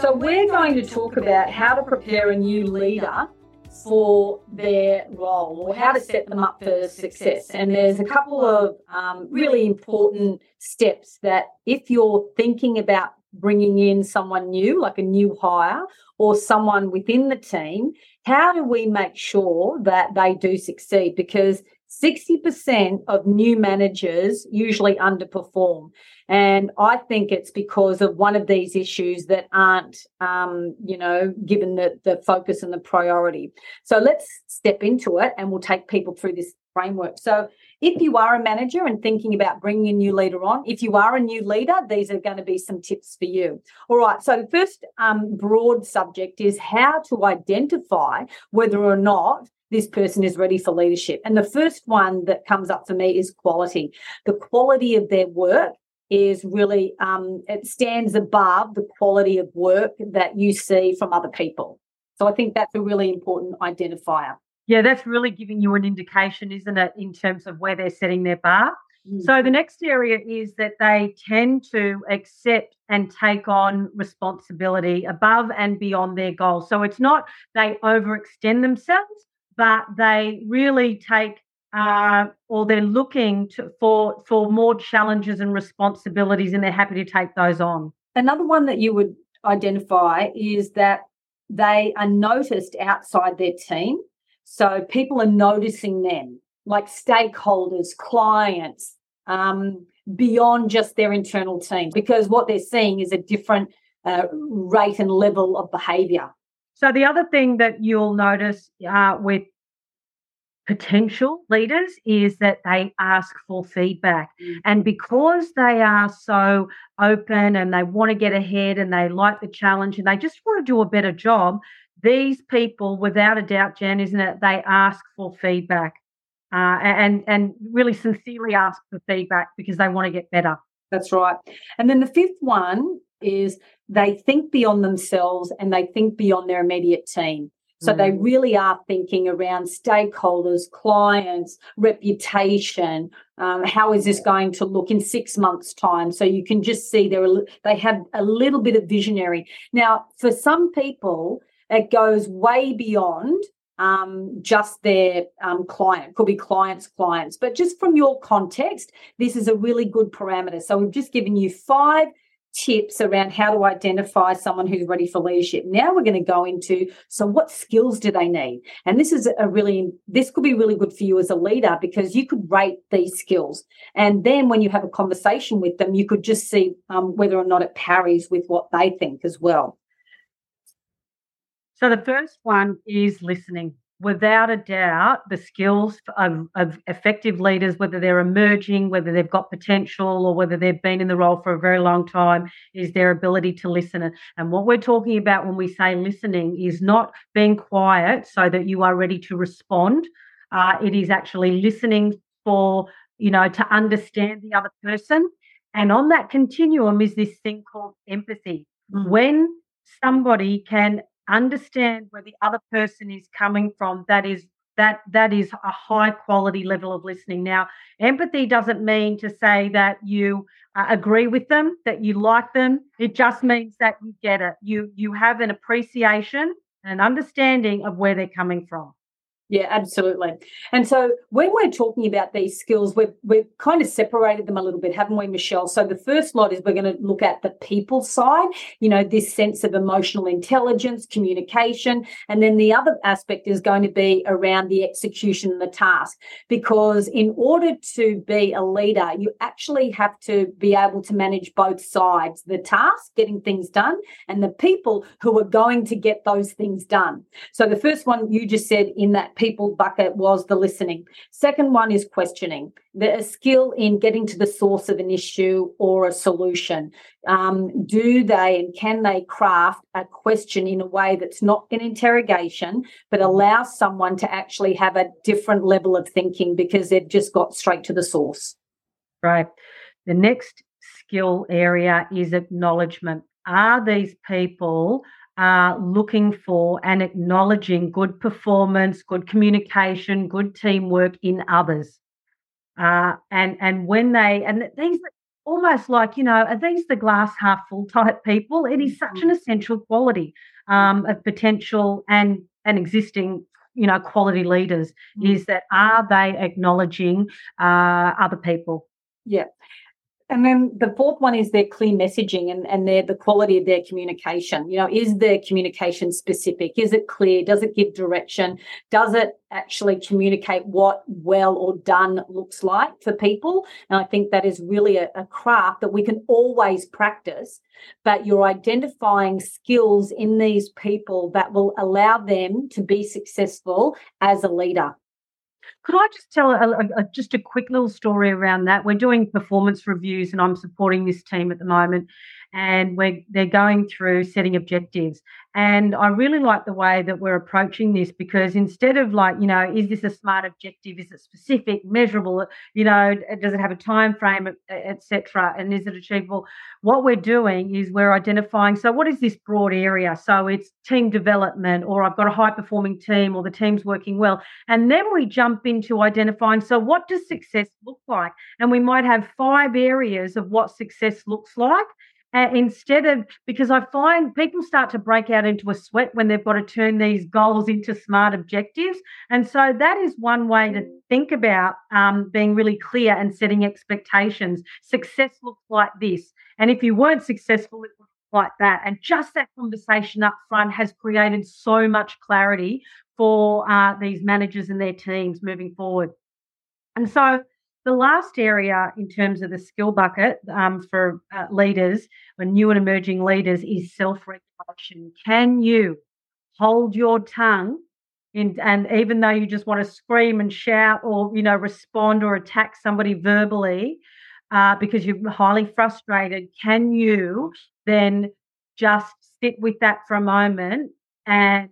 So, we're going to talk about how to prepare a new leader for their role or how to set them up for success. And there's a couple of um, really important steps that, if you're thinking about bringing in someone new, like a new hire, or someone within the team, how do we make sure that they do succeed? Because 60% of new managers usually underperform. And I think it's because of one of these issues that aren't, um, you know, given the, the focus and the priority. So let's step into it and we'll take people through this framework. So if you are a manager and thinking about bringing a new leader on, if you are a new leader, these are going to be some tips for you. All right. So the first um, broad subject is how to identify whether or not this person is ready for leadership. And the first one that comes up for me is quality. The quality of their work is really um, it stands above the quality of work that you see from other people. So I think that's a really important identifier. Yeah, that's really giving you an indication, isn't it, in terms of where they're setting their bar. Mm. So the next area is that they tend to accept and take on responsibility above and beyond their goals. So it's not they overextend themselves, but they really take uh, or they're looking to, for for more challenges and responsibilities, and they're happy to take those on. Another one that you would identify is that they are noticed outside their team. So people are noticing them, like stakeholders, clients, um, beyond just their internal team, because what they're seeing is a different uh, rate and level of behaviour. So the other thing that you'll notice uh, with potential leaders is that they ask for feedback. And because they are so open and they want to get ahead and they like the challenge and they just want to do a better job, these people, without a doubt, Jan, isn't it? They ask for feedback uh, and and really sincerely ask for feedback because they want to get better. That's right. And then the fifth one is they think beyond themselves and they think beyond their immediate team. So mm. they really are thinking around stakeholders, clients, reputation. Um, how is this going to look in six months' time? So you can just see they're they have a little bit of visionary. Now, for some people, it goes way beyond um, just their um, client. Could be clients' clients, but just from your context, this is a really good parameter. So we've just given you five tips around how to identify someone who's ready for leadership. Now we're going to go into so what skills do they need? And this is a really this could be really good for you as a leader because you could rate these skills, and then when you have a conversation with them, you could just see um, whether or not it parries with what they think as well. So the first one is listening without a doubt, the skills of, of, effective leaders, whether they're emerging, whether they've got potential, or whether they've been in the role for a very long time, is their ability to listen. And what we're talking about when we say listening is not being quiet so that you are ready to respond. Uh, it is actually listening for, you know, to understand the other person. And on that continuum is this thing called empathy. Mm. When somebody can understand where the other person is coming from that is that that is a high quality level of listening. Now empathy doesn't mean to say that you uh, agree with them that you like them. It just means that you get it. You you have an appreciation and an understanding of where they're coming from yeah, absolutely. And so when we're talking about these skills, we've, we've kind of separated them a little bit, haven't we, Michelle? So the first lot is we're going to look at the people side, you know, this sense of emotional intelligence, communication. And then the other aspect is going to be around the execution and the task. Because in order to be a leader, you actually have to be able to manage both sides the task, getting things done, and the people who are going to get those things done. So the first one you just said in that people bucket was the listening. Second one is questioning, the skill in getting to the source of an issue or a solution. Um, do they and can they craft a question in a way that's not an interrogation, but allows someone to actually have a different level of thinking because they've just got straight to the source? Right. The next skill area is acknowledgement. Are these people uh, looking for and acknowledging good performance, good communication, good teamwork in others? Uh, and and when they and these almost like you know are these the glass half full type people? It is such an mm-hmm. essential quality um, of potential and and existing you know quality leaders mm. is that are they acknowledging uh, other people yeah and then the fourth one is their clear messaging and, and their the quality of their communication. You know, is their communication specific? Is it clear? Does it give direction? Does it actually communicate what well or done looks like for people? And I think that is really a, a craft that we can always practice, but you're identifying skills in these people that will allow them to be successful as a leader. Could I just tell a, a, just a quick little story around that? We're doing performance reviews, and I'm supporting this team at the moment and we're, they're going through setting objectives. And I really like the way that we're approaching this because instead of like, you know, is this a smart objective? Is it specific, measurable? You know, does it have a time frame, etc. And is it achievable? What we're doing is we're identifying. So, what is this broad area? So, it's team development, or I've got a high performing team, or the team's working well. And then we jump into identifying. So, what does success look like? And we might have five areas of what success looks like uh, instead of because I find people start to break out into a sweat when they've got to turn these goals into smart objectives. And so that is one way to think about um, being really clear and setting expectations. Success looks like this. And if you weren't successful, it looks like that. And just that conversation up front has created so much clarity for uh, these managers and their teams moving forward. And so the last area in terms of the skill bucket um, for uh, leaders, or new and emerging leaders, is self regulation. Can you hold your tongue? In, and even though you just want to scream and shout or you know respond or attack somebody verbally uh, because you're highly frustrated can you then just sit with that for a moment and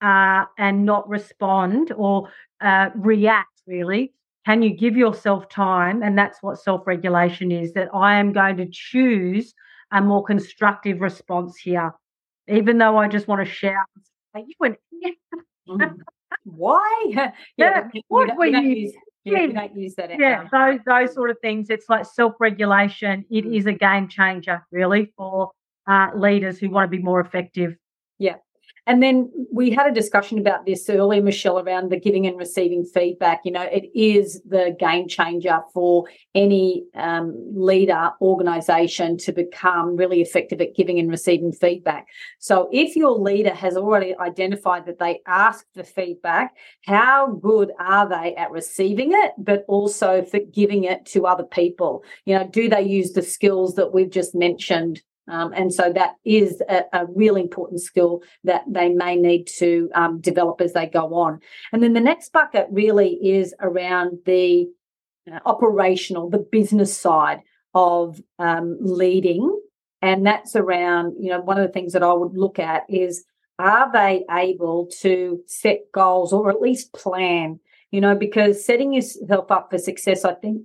uh, and not respond or uh, react really can you give yourself time? And that's what self regulation is that I am going to choose a more constructive response here, even though I just want to shout, Are you went, mm. why? yeah, yeah. what were you? Use, yeah, you don't use that. Yeah, those those sort of things. It's like self regulation. It mm. is a game changer, really, for uh, leaders who want to be more effective. Yeah, and then we had a discussion about this earlier, Michelle, around the giving and receiving feedback. You know, it is the game changer for any um, leader organization to become really effective at giving and receiving feedback. So if your leader has already identified that they ask for feedback, how good are they at receiving it, but also for giving it to other people? You know, do they use the skills that we've just mentioned um, and so that is a, a really important skill that they may need to um, develop as they go on. And then the next bucket really is around the uh, operational, the business side of um, leading. And that's around, you know, one of the things that I would look at is are they able to set goals or at least plan? You know, because setting yourself up for success, I think,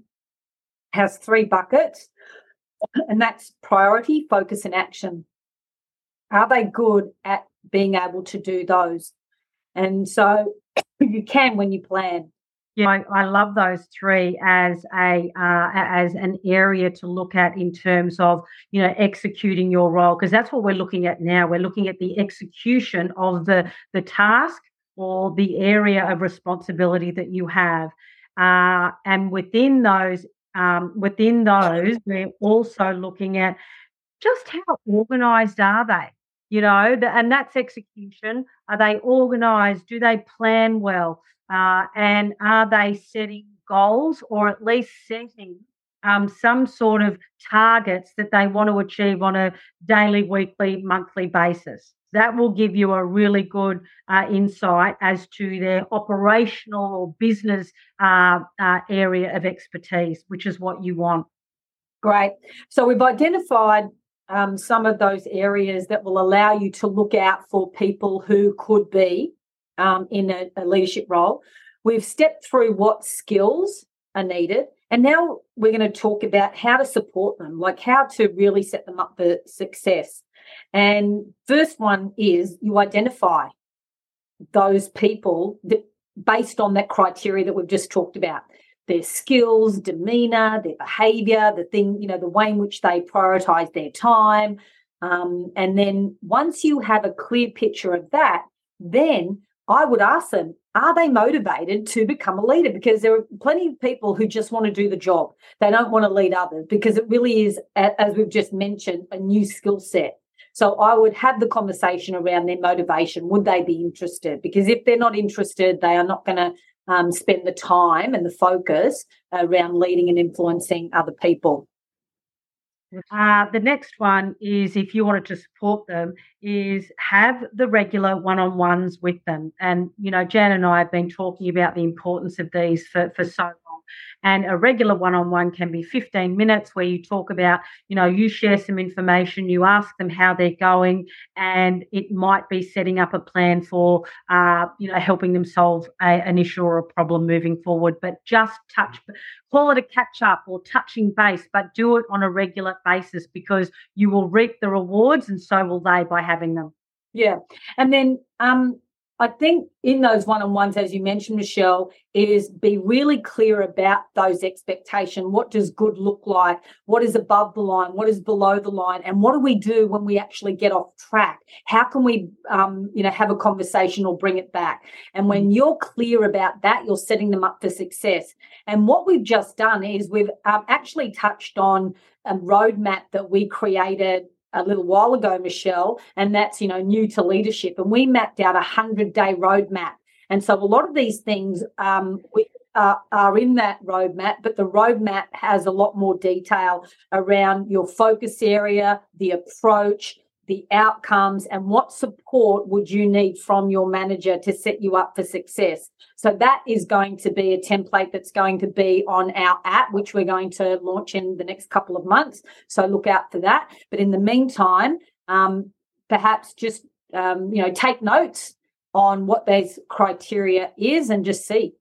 has three buckets and that's priority, focus, and action. Are they good at being able to do those? And so you can when you plan. Yeah, I, I love those three as a uh, as an area to look at in terms of you know executing your role because that's what we're looking at now. We're looking at the execution of the the task or the area of responsibility that you have, uh, and within those um, within those, we're also looking at just how organized are they? You know, the, and that's execution. Are they organized? Do they plan well? Uh, and are they setting goals or at least setting um, some sort of targets that they want to achieve on a daily, weekly, monthly basis? That will give you a really good uh, insight as to their operational or business uh, uh, area of expertise, which is what you want. Great. So we've identified um, some of those areas that will allow you to look out for people who could be um, in a, a leadership role. We've stepped through what skills are needed. And now we're going to talk about how to support them, like how to really set them up for success. And first one is you identify those people that based on that criteria that we've just talked about their skills, demeanor, their behavior, the thing, you know, the way in which they prioritize their time. Um, and then once you have a clear picture of that, then I would ask them, are they motivated to become a leader? Because there are plenty of people who just want to do the job. They don't want to lead others because it really is, as we've just mentioned, a new skill set. So I would have the conversation around their motivation. Would they be interested? Because if they're not interested, they are not going to um, spend the time and the focus around leading and influencing other people. Uh, the next one is if you wanted to support them, is have the regular one-on-ones with them. And you know, Jan and I have been talking about the importance of these for, for so and a regular one on one can be 15 minutes where you talk about, you know, you share some information, you ask them how they're going, and it might be setting up a plan for, uh, you know, helping them solve a, an issue or a problem moving forward. But just touch, call it a catch up or touching base, but do it on a regular basis because you will reap the rewards and so will they by having them. Yeah. And then um, I think in those one on ones, as you mentioned, Michelle, is be really clear about those expectations. What does good look like? What is above the line? What is below the line? And what do we do when we actually get off track? How can we, um, you know, have a conversation or bring it back? And when mm. you're clear about that, you're setting them up for success. And what we've just done is we've um, actually touched on a roadmap that we created a little while ago, Michelle, and that's, you know, new to leadership. And we mapped out a 100 day roadmap. And so a lot of these things um, we, uh, are in that roadmap, but the roadmap has a lot more detail around your focus area, the approach, the outcomes and what support would you need from your manager to set you up for success. So that is going to be a template that's going to be on our app, which we're going to launch in the next couple of months. So look out for that. But in the meantime, um, perhaps just um, you know take notes on what those criteria is and just see.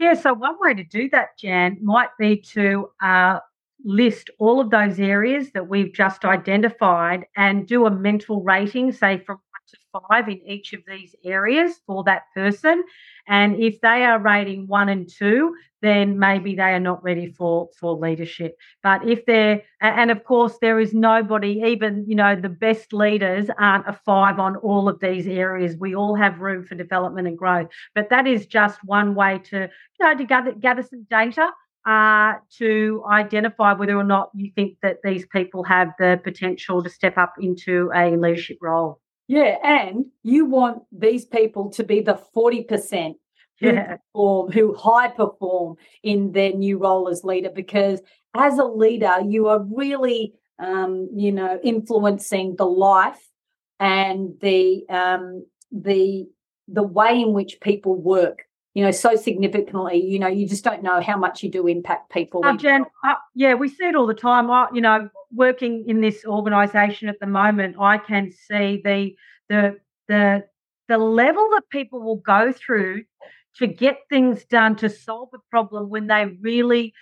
Yeah, so one way to do that, Jan, might be to uh, list all of those areas that we've just identified and do a mental rating, say from one to five in each of these areas for that person. And if they are rating one and two, then maybe they are not ready for for leadership. But if they're and of course there is nobody, even you know the best leaders aren't a five on all of these areas. We all have room for development and growth. But that is just one way to you know to gather gather some data uh, to identify whether or not you think that these people have the potential to step up into a leadership role. Yeah, and you want these people to be the 40% who yeah. perform, who high perform in their new role as leader, because as a leader, you are really, um, you know, influencing the life and the um, the the way in which people work you know, so significantly. You know, you just don't know how much you do impact people. Uh, Jen, uh, yeah, we see it all the time. I, you know, working in this organisation at the moment, I can see the the the the level that people will go through to get things done to solve a problem when they really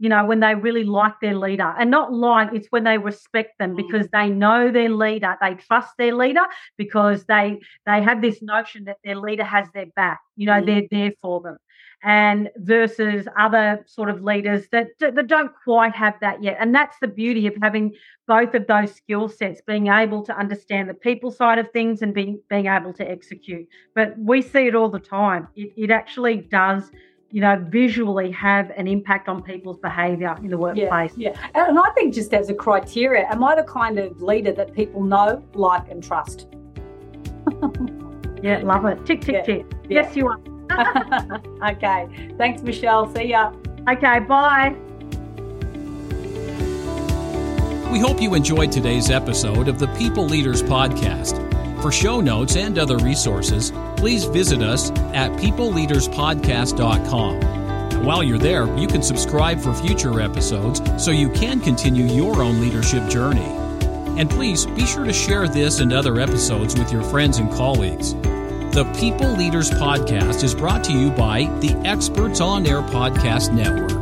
you know, when they really like their leader and not like it's when they respect them mm. because they know their leader, they trust their leader because they they have this notion that their leader has their back, you know, mm. they're there for them. And versus other sort of leaders that that don't quite have that yet. And that's the beauty of having both of those skill sets, being able to understand the people side of things and being being able to execute. But we see it all the time. It, it actually does you know, visually have an impact on people's behaviour in the workplace. Yeah, yeah, and I think just as a criteria, am I the kind of leader that people know, like, and trust? yeah, love it. Tick, tick, yeah. tick. Yeah. Yes, you are. okay. Thanks, Michelle. See ya. Okay, bye. We hope you enjoyed today's episode of the People Leaders Podcast. For show notes and other resources, please visit us at peopleleaderspodcast.com. While you're there, you can subscribe for future episodes so you can continue your own leadership journey. And please be sure to share this and other episodes with your friends and colleagues. The People Leaders Podcast is brought to you by the Experts on Air Podcast Network.